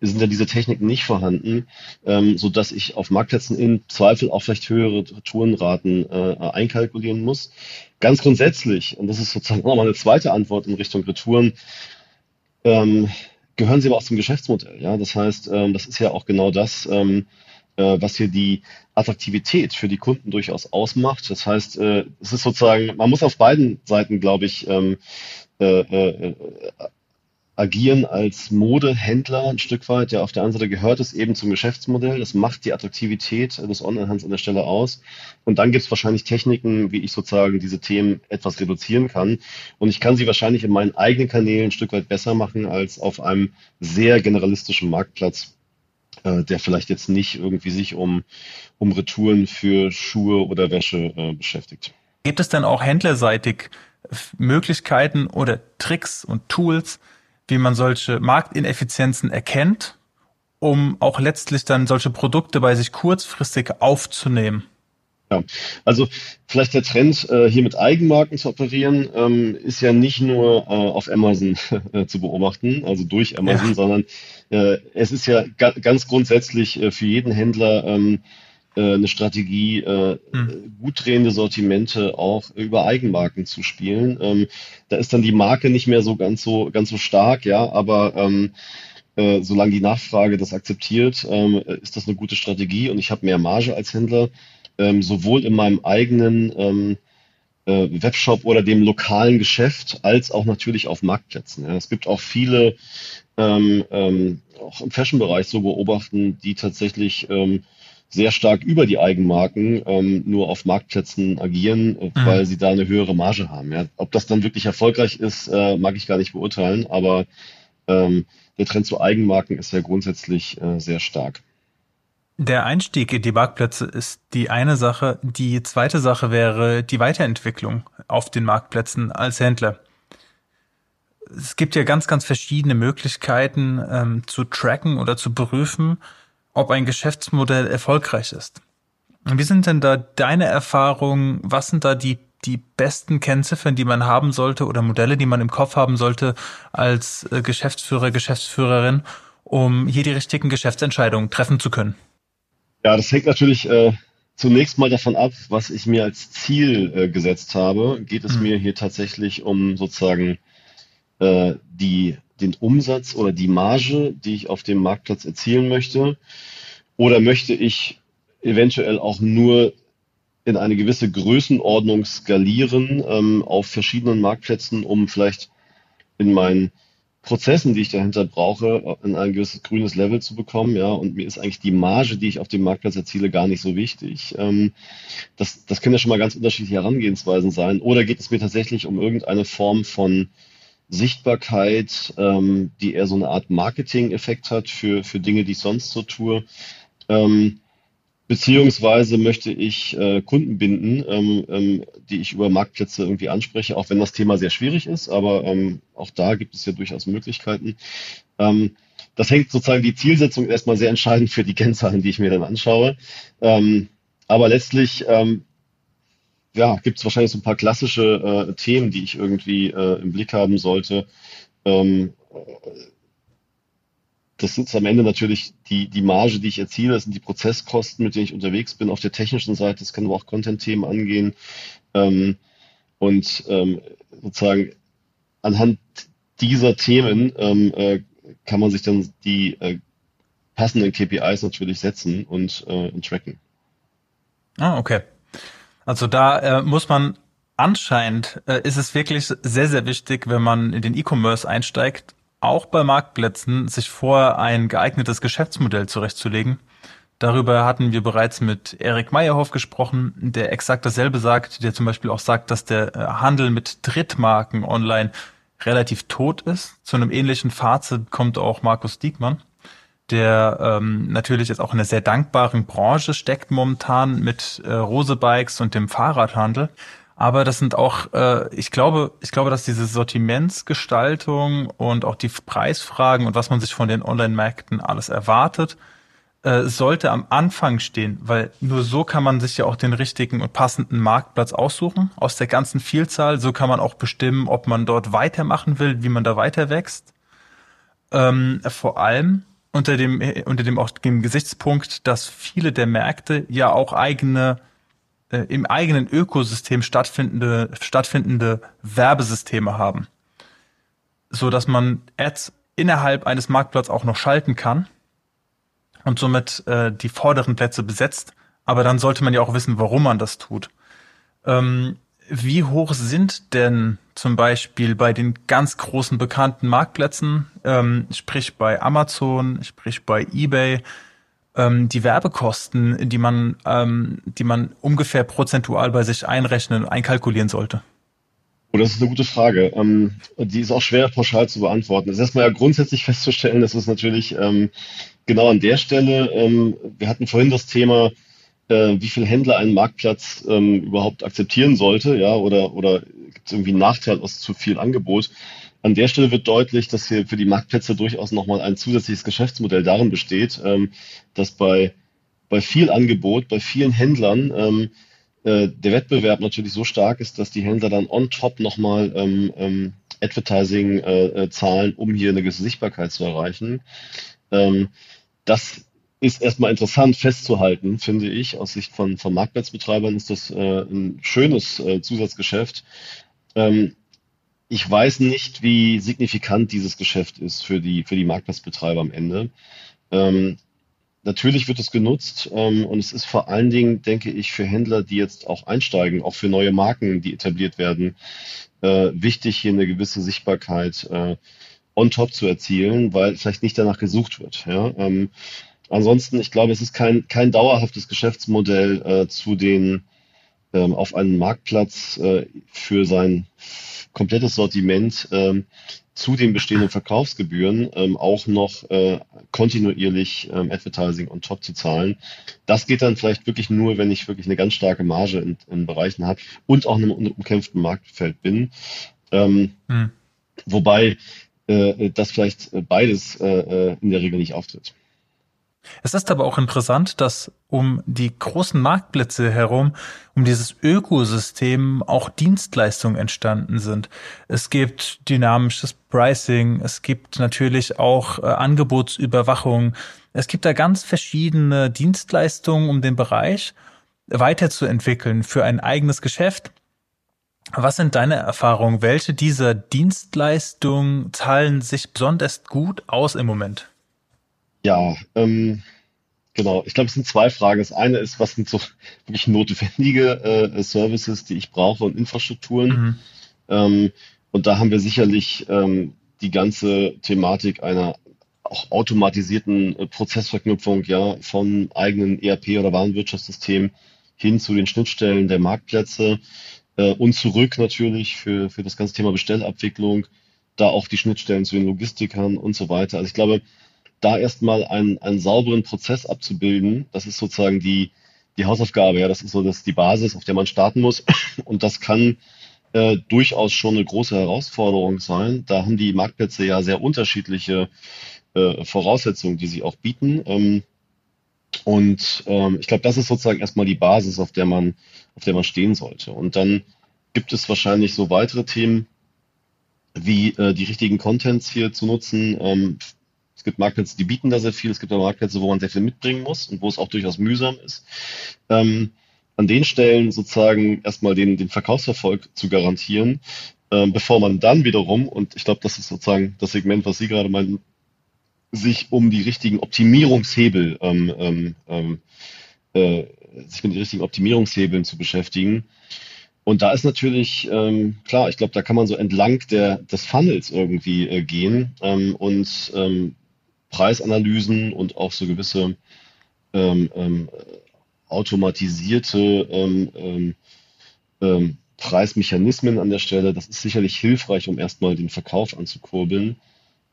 sind ja diese Techniken nicht vorhanden, ähm, so dass ich auf Marktplätzen im Zweifel auch vielleicht höhere Tourenraten äh, einkalkulieren muss. Ganz grundsätzlich, und das ist sozusagen nochmal eine zweite Antwort in Richtung Retouren, ähm, gehören sie aber auch zum Geschäftsmodell. Ja, das heißt, ähm, das ist ja auch genau das, ähm, äh, was hier die Attraktivität für die Kunden durchaus ausmacht. Das heißt, äh, es ist sozusagen, man muss auf beiden Seiten, glaube ich, ähm, äh, äh, agieren als Modehändler ein Stück weit. Ja, auf der einen Seite gehört es eben zum Geschäftsmodell. Das macht die Attraktivität des Onlinehandels an der Stelle aus. Und dann gibt es wahrscheinlich Techniken, wie ich sozusagen diese Themen etwas reduzieren kann. Und ich kann sie wahrscheinlich in meinen eigenen Kanälen ein Stück weit besser machen als auf einem sehr generalistischen Marktplatz, äh, der vielleicht jetzt nicht irgendwie sich um, um Retouren für Schuhe oder Wäsche äh, beschäftigt. Gibt es denn auch händlerseitig Möglichkeiten oder Tricks und Tools, wie man solche Marktineffizienzen erkennt, um auch letztlich dann solche Produkte bei sich kurzfristig aufzunehmen. Ja, also vielleicht der Trend, äh, hier mit Eigenmarken zu operieren, ähm, ist ja nicht nur äh, auf Amazon [laughs] äh, zu beobachten, also durch Amazon, ja. sondern es ist ja ganz grundsätzlich für jeden Händler ähm, äh, eine Strategie, äh, hm. gut drehende Sortimente auch über Eigenmarken zu spielen. Ähm, da ist dann die Marke nicht mehr so ganz so ganz so stark, ja, aber ähm, äh, solange die Nachfrage das akzeptiert, ähm, ist das eine gute Strategie und ich habe mehr Marge als Händler, ähm, sowohl in meinem eigenen ähm, äh, Webshop oder dem lokalen Geschäft als auch natürlich auf Marktplätzen. Ja. Es gibt auch viele, ähm, auch im Fashion-Bereich so beobachten, die tatsächlich sehr stark über die Eigenmarken ähm, nur auf Marktplätzen agieren, äh, mhm. weil sie da eine höhere Marge haben. Ja. Ob das dann wirklich erfolgreich ist, äh, mag ich gar nicht beurteilen, aber ähm, der Trend zu Eigenmarken ist ja grundsätzlich äh, sehr stark. Der Einstieg in die Marktplätze ist die eine Sache. Die zweite Sache wäre die Weiterentwicklung auf den Marktplätzen als Händler. Es gibt ja ganz, ganz verschiedene Möglichkeiten ähm, zu tracken oder zu prüfen, ob ein Geschäftsmodell erfolgreich ist. Wie sind denn da deine Erfahrungen? Was sind da die, die besten Kennziffern, die man haben sollte oder Modelle, die man im Kopf haben sollte als äh, Geschäftsführer, Geschäftsführerin, um hier die richtigen Geschäftsentscheidungen treffen zu können? Ja, das hängt natürlich äh, zunächst mal davon ab, was ich mir als Ziel äh, gesetzt habe. Geht es mhm. mir hier tatsächlich um sozusagen äh, die den Umsatz oder die Marge, die ich auf dem Marktplatz erzielen möchte? Oder möchte ich eventuell auch nur in eine gewisse Größenordnung skalieren ähm, auf verschiedenen Marktplätzen, um vielleicht in meinen Prozessen, die ich dahinter brauche, in ein gewisses grünes Level zu bekommen, ja, und mir ist eigentlich die Marge, die ich auf dem Marktplatz erziele, gar nicht so wichtig. Ähm, das, das können ja schon mal ganz unterschiedliche Herangehensweisen sein. Oder geht es mir tatsächlich um irgendeine Form von Sichtbarkeit, ähm, die eher so eine Art Marketing-Effekt hat für, für Dinge, die ich sonst so tue. Ähm, beziehungsweise möchte ich äh, Kunden binden, ähm, ähm, die ich über Marktplätze irgendwie anspreche, auch wenn das Thema sehr schwierig ist, aber ähm, auch da gibt es ja durchaus Möglichkeiten. Ähm, das hängt sozusagen die Zielsetzung erstmal sehr entscheidend für die Kennzahlen, die ich mir dann anschaue. Ähm, aber letztlich ähm, ja, gibt es wahrscheinlich so ein paar klassische äh, Themen, die ich irgendwie äh, im Blick haben sollte. Ähm, das ist am Ende natürlich die, die Marge, die ich erziele, das sind die Prozesskosten, mit denen ich unterwegs bin auf der technischen Seite. Das kann aber auch Content-Themen angehen. Ähm, und ähm, sozusagen anhand dieser Themen ähm, äh, kann man sich dann die äh, passenden KPIs natürlich setzen und, äh, und tracken. Ah, okay. Also da äh, muss man anscheinend, äh, ist es wirklich sehr, sehr wichtig, wenn man in den E-Commerce einsteigt, auch bei Marktplätzen sich vor ein geeignetes Geschäftsmodell zurechtzulegen. Darüber hatten wir bereits mit Erik Meyerhoff gesprochen, der exakt dasselbe sagt, der zum Beispiel auch sagt, dass der äh, Handel mit Drittmarken online relativ tot ist. Zu einem ähnlichen Fazit kommt auch Markus Diekmann, der ähm, natürlich jetzt auch in einer sehr dankbaren Branche steckt momentan mit äh, Rose-Bikes und dem Fahrradhandel. Aber das sind auch, äh, ich glaube, ich glaube, dass diese Sortimentsgestaltung und auch die Preisfragen und was man sich von den Online-Märkten alles erwartet, äh, sollte am Anfang stehen, weil nur so kann man sich ja auch den richtigen und passenden Marktplatz aussuchen aus der ganzen Vielzahl. So kann man auch bestimmen, ob man dort weitermachen will, wie man da weiter wächst. Ähm, vor allem unter dem unter dem auch dem Gesichtspunkt, dass viele der Märkte ja auch eigene äh, im eigenen Ökosystem stattfindende, stattfindende Werbesysteme haben. So dass man Ads innerhalb eines Marktplatzes auch noch schalten kann und somit äh, die vorderen Plätze besetzt. Aber dann sollte man ja auch wissen, warum man das tut. Ähm, wie hoch sind denn zum Beispiel bei den ganz großen bekannten Marktplätzen, ähm, sprich bei Amazon, sprich bei eBay, ähm, die Werbekosten, die man, ähm, die man ungefähr prozentual bei sich einrechnen und einkalkulieren sollte? Oh, das ist eine gute Frage. Ähm, die ist auch schwer pauschal zu beantworten. Es ist erstmal ja grundsätzlich festzustellen, dass es natürlich ähm, genau an der Stelle, ähm, wir hatten vorhin das Thema, äh, wie viel Händler einen Marktplatz ähm, überhaupt akzeptieren sollte, ja, oder, oder gibt es irgendwie einen Nachteil aus zu viel Angebot. An der Stelle wird deutlich, dass hier für die Marktplätze durchaus nochmal ein zusätzliches Geschäftsmodell darin besteht, ähm, dass bei, bei viel Angebot, bei vielen Händlern ähm, äh, der Wettbewerb natürlich so stark ist, dass die Händler dann on top nochmal ähm, ähm, Advertising äh, äh, zahlen, um hier eine gewisse Sichtbarkeit zu erreichen. Ähm, das ist erstmal interessant festzuhalten, finde ich. Aus Sicht von, von Marktplatzbetreibern ist das äh, ein schönes äh, Zusatzgeschäft. Ähm, ich weiß nicht, wie signifikant dieses Geschäft ist für die, für die Marktplatzbetreiber am Ende. Ähm, natürlich wird es genutzt ähm, und es ist vor allen Dingen, denke ich, für Händler, die jetzt auch einsteigen, auch für neue Marken, die etabliert werden, äh, wichtig, hier eine gewisse Sichtbarkeit äh, on top zu erzielen, weil vielleicht nicht danach gesucht wird. Ja? Ähm, ansonsten, ich glaube, es ist kein, kein dauerhaftes Geschäftsmodell äh, zu den ähm, auf einen Marktplatz äh, für sein komplettes Sortiment ähm, zu den bestehenden Verkaufsgebühren ähm, auch noch äh, kontinuierlich ähm, Advertising on top zu zahlen. Das geht dann vielleicht wirklich nur, wenn ich wirklich eine ganz starke Marge in, in Bereichen habe und auch in einem umkämpften Marktfeld bin. Ähm, hm. Wobei äh, das vielleicht beides äh, äh in der Regel nicht auftritt. Es ist aber auch interessant, dass um die großen Marktplätze herum, um dieses Ökosystem auch Dienstleistungen entstanden sind. Es gibt dynamisches Pricing, es gibt natürlich auch äh, Angebotsüberwachung. Es gibt da ganz verschiedene Dienstleistungen, um den Bereich weiterzuentwickeln für ein eigenes Geschäft. Was sind deine Erfahrungen? Welche dieser Dienstleistungen zahlen sich besonders gut aus im Moment? Ja, ähm, genau. Ich glaube, es sind zwei Fragen. Das eine ist, was sind so [laughs] wirklich notwendige äh, Services, die ich brauche und Infrastrukturen? Mhm. Ähm, und da haben wir sicherlich ähm, die ganze Thematik einer auch automatisierten äh, Prozessverknüpfung ja von eigenen ERP oder Warenwirtschaftssystemen hin zu den Schnittstellen der Marktplätze äh, und zurück natürlich für, für das ganze Thema Bestellabwicklung da auch die Schnittstellen zu den Logistikern und so weiter. Also ich glaube, da erstmal einen, einen sauberen Prozess abzubilden, das ist sozusagen die, die Hausaufgabe, ja, das ist so das ist die Basis, auf der man starten muss. [laughs] Und das kann äh, durchaus schon eine große Herausforderung sein. Da haben die Marktplätze ja sehr unterschiedliche äh, Voraussetzungen, die sie auch bieten. Ähm, und ähm, ich glaube, das ist sozusagen erstmal die Basis, auf der man, auf der man stehen sollte. Und dann gibt es wahrscheinlich so weitere Themen, wie äh, die richtigen Contents hier zu nutzen. Ähm, es gibt Marktplätze, die bieten da sehr viel. Es gibt aber Marktplätze, wo man sehr viel mitbringen muss und wo es auch durchaus mühsam ist. Ähm, an den Stellen sozusagen erstmal den, den Verkaufserfolg zu garantieren, ähm, bevor man dann wiederum, und ich glaube, das ist sozusagen das Segment, was Sie gerade meinten, sich um die richtigen Optimierungshebel, ähm, ähm, ähm, äh, sich mit den richtigen Optimierungshebeln zu beschäftigen. Und da ist natürlich ähm, klar, ich glaube, da kann man so entlang der, des Funnels irgendwie äh, gehen ähm, und ähm, Preisanalysen und auch so gewisse ähm, ähm, automatisierte ähm, ähm, ähm, Preismechanismen an der Stelle. Das ist sicherlich hilfreich, um erstmal den Verkauf anzukurbeln.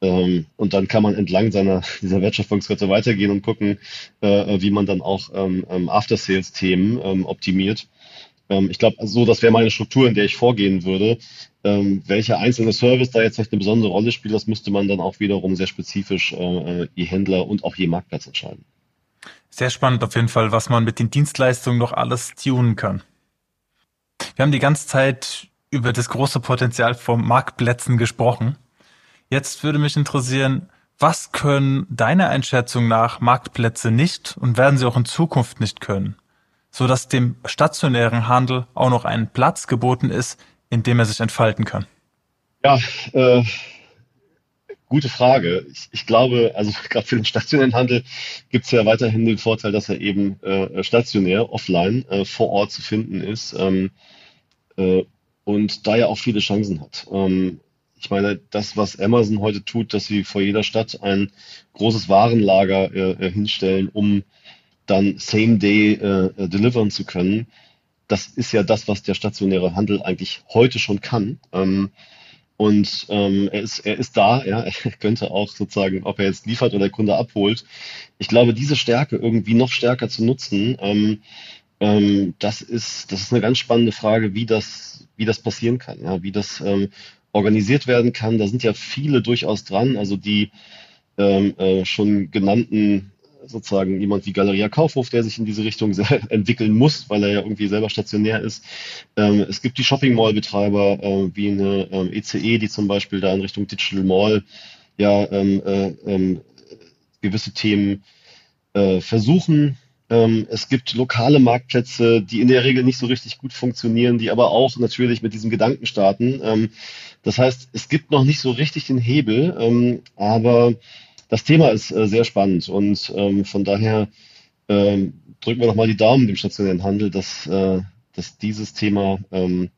Ähm, und dann kann man entlang seiner, [laughs] dieser Wertschöpfungskette weitergehen und gucken, äh, wie man dann auch ähm, After-Sales-Themen ähm, optimiert. Ähm, ich glaube, so, das wäre meine Struktur, in der ich vorgehen würde. Ähm, welcher einzelne Service da jetzt vielleicht eine besondere Rolle spielt, das müsste man dann auch wiederum sehr spezifisch äh, äh je Händler und auch je Marktplatz entscheiden. Sehr spannend auf jeden Fall, was man mit den Dienstleistungen noch alles tunen kann. Wir haben die ganze Zeit über das große Potenzial von Marktplätzen gesprochen. Jetzt würde mich interessieren, was können deiner Einschätzung nach Marktplätze nicht und werden sie auch in Zukunft nicht können, so dass dem stationären Handel auch noch ein Platz geboten ist, in dem er sich entfalten kann? Ja, äh, gute Frage. Ich, ich glaube, also [laughs] gerade für den stationären Handel gibt es ja weiterhin den Vorteil, dass er eben äh, stationär, offline, äh, vor Ort zu finden ist ähm, äh, und da ja auch viele Chancen hat. Ähm, ich meine, das, was Amazon heute tut, dass sie vor jeder Stadt ein großes Warenlager äh, äh hinstellen, um dann Same Day äh, äh, delivern zu können, das ist ja das, was der stationäre Handel eigentlich heute schon kann. Ähm, und ähm, er, ist, er ist da, ja, [laughs] er könnte auch sozusagen, ob er jetzt liefert oder der Kunde abholt. Ich glaube, diese Stärke irgendwie noch stärker zu nutzen, ähm, ähm, das ist, das ist eine ganz spannende Frage, wie das, wie das passieren kann, ja, wie das ähm, organisiert werden kann. Da sind ja viele durchaus dran, also die ähm, äh, schon genannten sozusagen jemand wie Galeria Kaufhof, der sich in diese Richtung [laughs] entwickeln muss, weil er ja irgendwie selber stationär ist. Ähm, es gibt die Shopping Mall Betreiber äh, wie eine ähm, ECE, e, die zum Beispiel da in Richtung Digital Mall ja ähm, äh, ähm, gewisse Themen äh, versuchen. Ähm, es gibt lokale Marktplätze, die in der Regel nicht so richtig gut funktionieren, die aber auch natürlich mit diesem Gedanken starten. Ähm, das heißt, es gibt noch nicht so richtig den Hebel, aber das Thema ist äh, sehr spannend und ähm, von daher ähm, drücken wir nochmal die Daumen dem stationären Handel, dass, äh, dass dieses Thema ähm,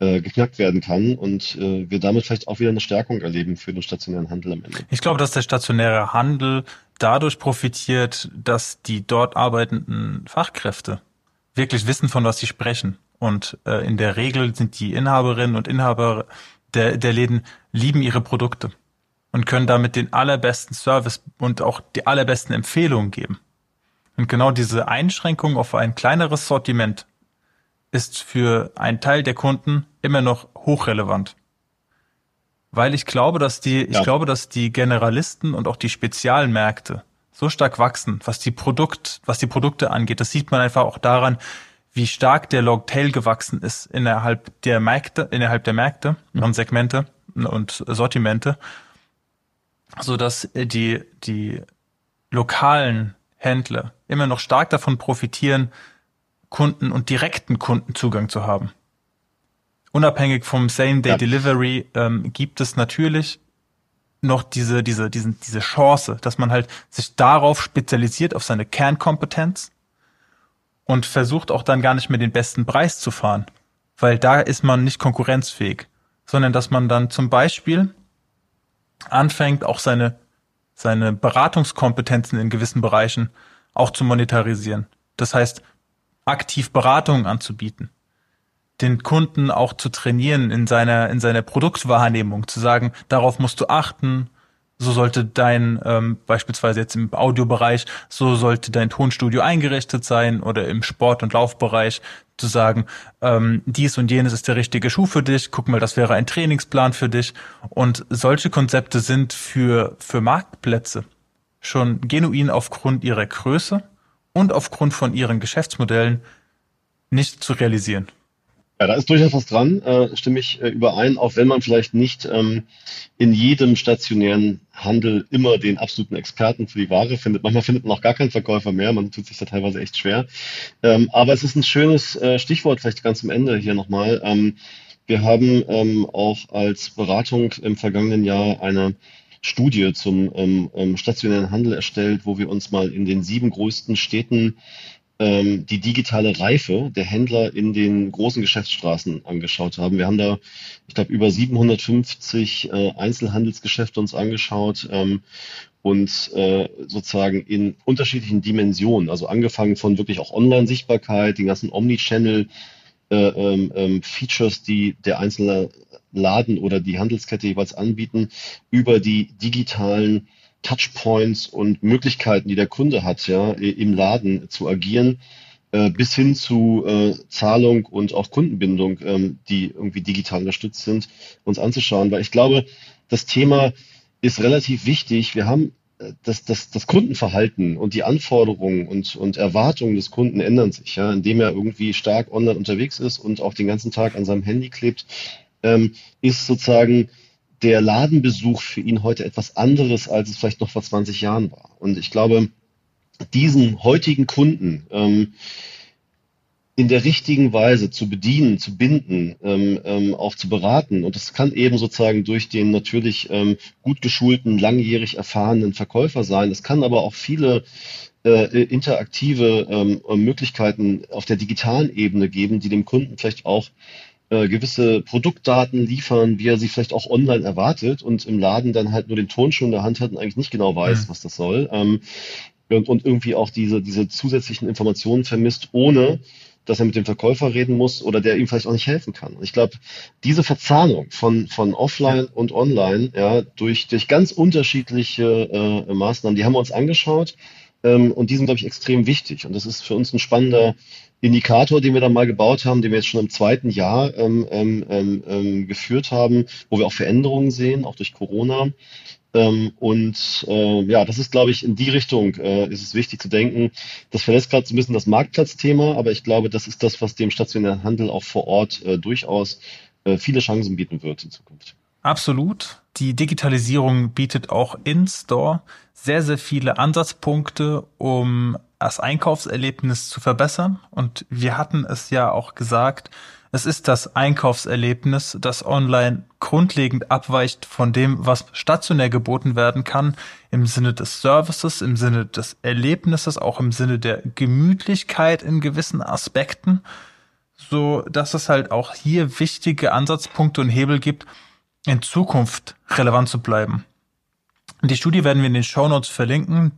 äh, geknackt werden kann und äh, wir damit vielleicht auch wieder eine Stärkung erleben für den stationären Handel am Ende. Ich glaube, dass der stationäre Handel dadurch profitiert, dass die dort arbeitenden Fachkräfte wirklich wissen, von was sie sprechen. Und äh, in der Regel sind die Inhaberinnen und Inhaber der, der Läden lieben ihre Produkte und können damit den allerbesten Service und auch die allerbesten Empfehlungen geben. Und genau diese Einschränkung auf ein kleineres Sortiment ist für einen Teil der Kunden immer noch hochrelevant. Weil ich glaube, dass die, ja. ich glaube, dass die Generalisten und auch die Spezialmärkte so stark wachsen, was die Produkt, was die Produkte angeht. Das sieht man einfach auch daran, wie stark der Longtail gewachsen ist innerhalb der Märkte, innerhalb der Märkte und Segmente und Sortimente so dass die, die lokalen Händler immer noch stark davon profitieren, Kunden und direkten Kundenzugang zu haben. Unabhängig vom Same-Day-Delivery ähm, gibt es natürlich noch diese, diese, diesen, diese Chance, dass man halt sich darauf spezialisiert, auf seine Kernkompetenz und versucht auch dann gar nicht mehr den besten Preis zu fahren, weil da ist man nicht konkurrenzfähig, sondern dass man dann zum Beispiel anfängt, auch seine, seine Beratungskompetenzen in gewissen Bereichen auch zu monetarisieren. Das heißt, aktiv Beratungen anzubieten, den Kunden auch zu trainieren in seiner, in seiner Produktwahrnehmung, zu sagen, darauf musst du achten, so sollte dein, ähm, beispielsweise jetzt im Audiobereich, so sollte dein Tonstudio eingerichtet sein oder im Sport- und Laufbereich zu sagen, ähm, dies und jenes ist der richtige Schuh für dich, guck mal, das wäre ein Trainingsplan für dich. Und solche Konzepte sind für, für Marktplätze schon genuin aufgrund ihrer Größe und aufgrund von ihren Geschäftsmodellen nicht zu realisieren. Ja, da ist durchaus was dran, äh, stimme ich äh, überein, auch wenn man vielleicht nicht ähm, in jedem stationären Handel immer den absoluten Experten für die Ware findet. Manchmal findet man auch gar keinen Verkäufer mehr, man tut sich da teilweise echt schwer. Ähm, aber es ist ein schönes äh, Stichwort, vielleicht ganz am Ende hier nochmal. Ähm, wir haben ähm, auch als Beratung im vergangenen Jahr eine Studie zum ähm, ähm, stationären Handel erstellt, wo wir uns mal in den sieben größten Städten ähm, die digitale Reife der Händler in den großen Geschäftsstraßen angeschaut haben. Wir haben da, ich glaube, über 750 äh, Einzelhandelsgeschäfte uns angeschaut ähm, und äh, sozusagen in unterschiedlichen Dimensionen, also angefangen von wirklich auch Online-Sichtbarkeit, den ganzen Omnichannel, äh, ähm, ähm, Features, die der einzelne Laden oder die Handelskette jeweils anbieten, über die digitalen Touchpoints und Möglichkeiten, die der Kunde hat, ja, im Laden zu agieren, äh, bis hin zu äh, Zahlung und auch Kundenbindung, ähm, die irgendwie digital unterstützt sind, uns anzuschauen. Weil ich glaube, das Thema ist relativ wichtig. Wir haben äh, das, das, das Kundenverhalten und die Anforderungen und, und Erwartungen des Kunden ändern sich, ja, indem er irgendwie stark online unterwegs ist und auch den ganzen Tag an seinem Handy klebt, ähm, ist sozusagen der Ladenbesuch für ihn heute etwas anderes, als es vielleicht noch vor 20 Jahren war. Und ich glaube, diesen heutigen Kunden ähm, in der richtigen Weise zu bedienen, zu binden, ähm, ähm, auch zu beraten. Und das kann eben sozusagen durch den natürlich ähm, gut geschulten, langjährig erfahrenen Verkäufer sein. Es kann aber auch viele äh, interaktive ähm, Möglichkeiten auf der digitalen Ebene geben, die dem Kunden vielleicht auch äh, gewisse Produktdaten liefern, wie er sie vielleicht auch online erwartet und im Laden dann halt nur den Tonschuh in der Hand hat und eigentlich nicht genau weiß, mhm. was das soll. Ähm, und, und irgendwie auch diese, diese zusätzlichen Informationen vermisst, ohne dass er mit dem Verkäufer reden muss oder der ihm vielleicht auch nicht helfen kann. Ich glaube, diese Verzahnung von, von offline und online, ja, durch, durch ganz unterschiedliche äh, Maßnahmen, die haben wir uns angeschaut und die sind, glaube ich, extrem wichtig. Und das ist für uns ein spannender Indikator, den wir dann mal gebaut haben, den wir jetzt schon im zweiten Jahr ähm, ähm, ähm, ähm, geführt haben, wo wir auch Veränderungen sehen, auch durch Corona. Ähm, und äh, ja, das ist, glaube ich, in die Richtung äh, ist es wichtig zu denken. Das verlässt gerade so ein bisschen das Marktplatzthema, aber ich glaube, das ist das, was dem stationären Handel auch vor Ort äh, durchaus äh, viele Chancen bieten wird in Zukunft. Absolut. Die Digitalisierung bietet auch in Store sehr, sehr viele Ansatzpunkte, um das Einkaufserlebnis zu verbessern. Und wir hatten es ja auch gesagt, es ist das Einkaufserlebnis, das online grundlegend abweicht von dem, was stationär geboten werden kann, im Sinne des Services, im Sinne des Erlebnisses, auch im Sinne der Gemütlichkeit in gewissen Aspekten, so dass es halt auch hier wichtige Ansatzpunkte und Hebel gibt, in Zukunft relevant zu bleiben. Die Studie werden wir in den Show Notes verlinken.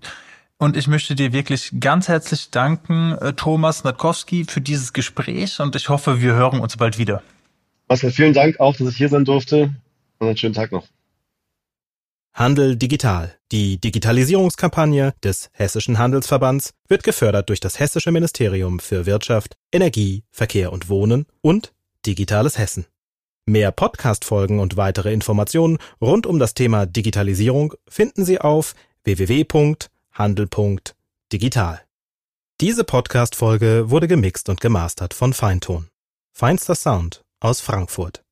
Und ich möchte dir wirklich ganz herzlich danken, äh, Thomas Natkowski, für dieses Gespräch und ich hoffe, wir hören uns bald wieder. Marcel, vielen Dank auch, dass ich hier sein durfte und einen schönen Tag noch. Handel digital. Die Digitalisierungskampagne des Hessischen Handelsverbands wird gefördert durch das Hessische Ministerium für Wirtschaft, Energie, Verkehr und Wohnen und Digitales Hessen. Mehr Podcast-Folgen und weitere Informationen rund um das Thema Digitalisierung finden Sie auf www Handel.digital. Diese Podcast-Folge wurde gemixt und gemastert von Feinton. Feinster Sound aus Frankfurt.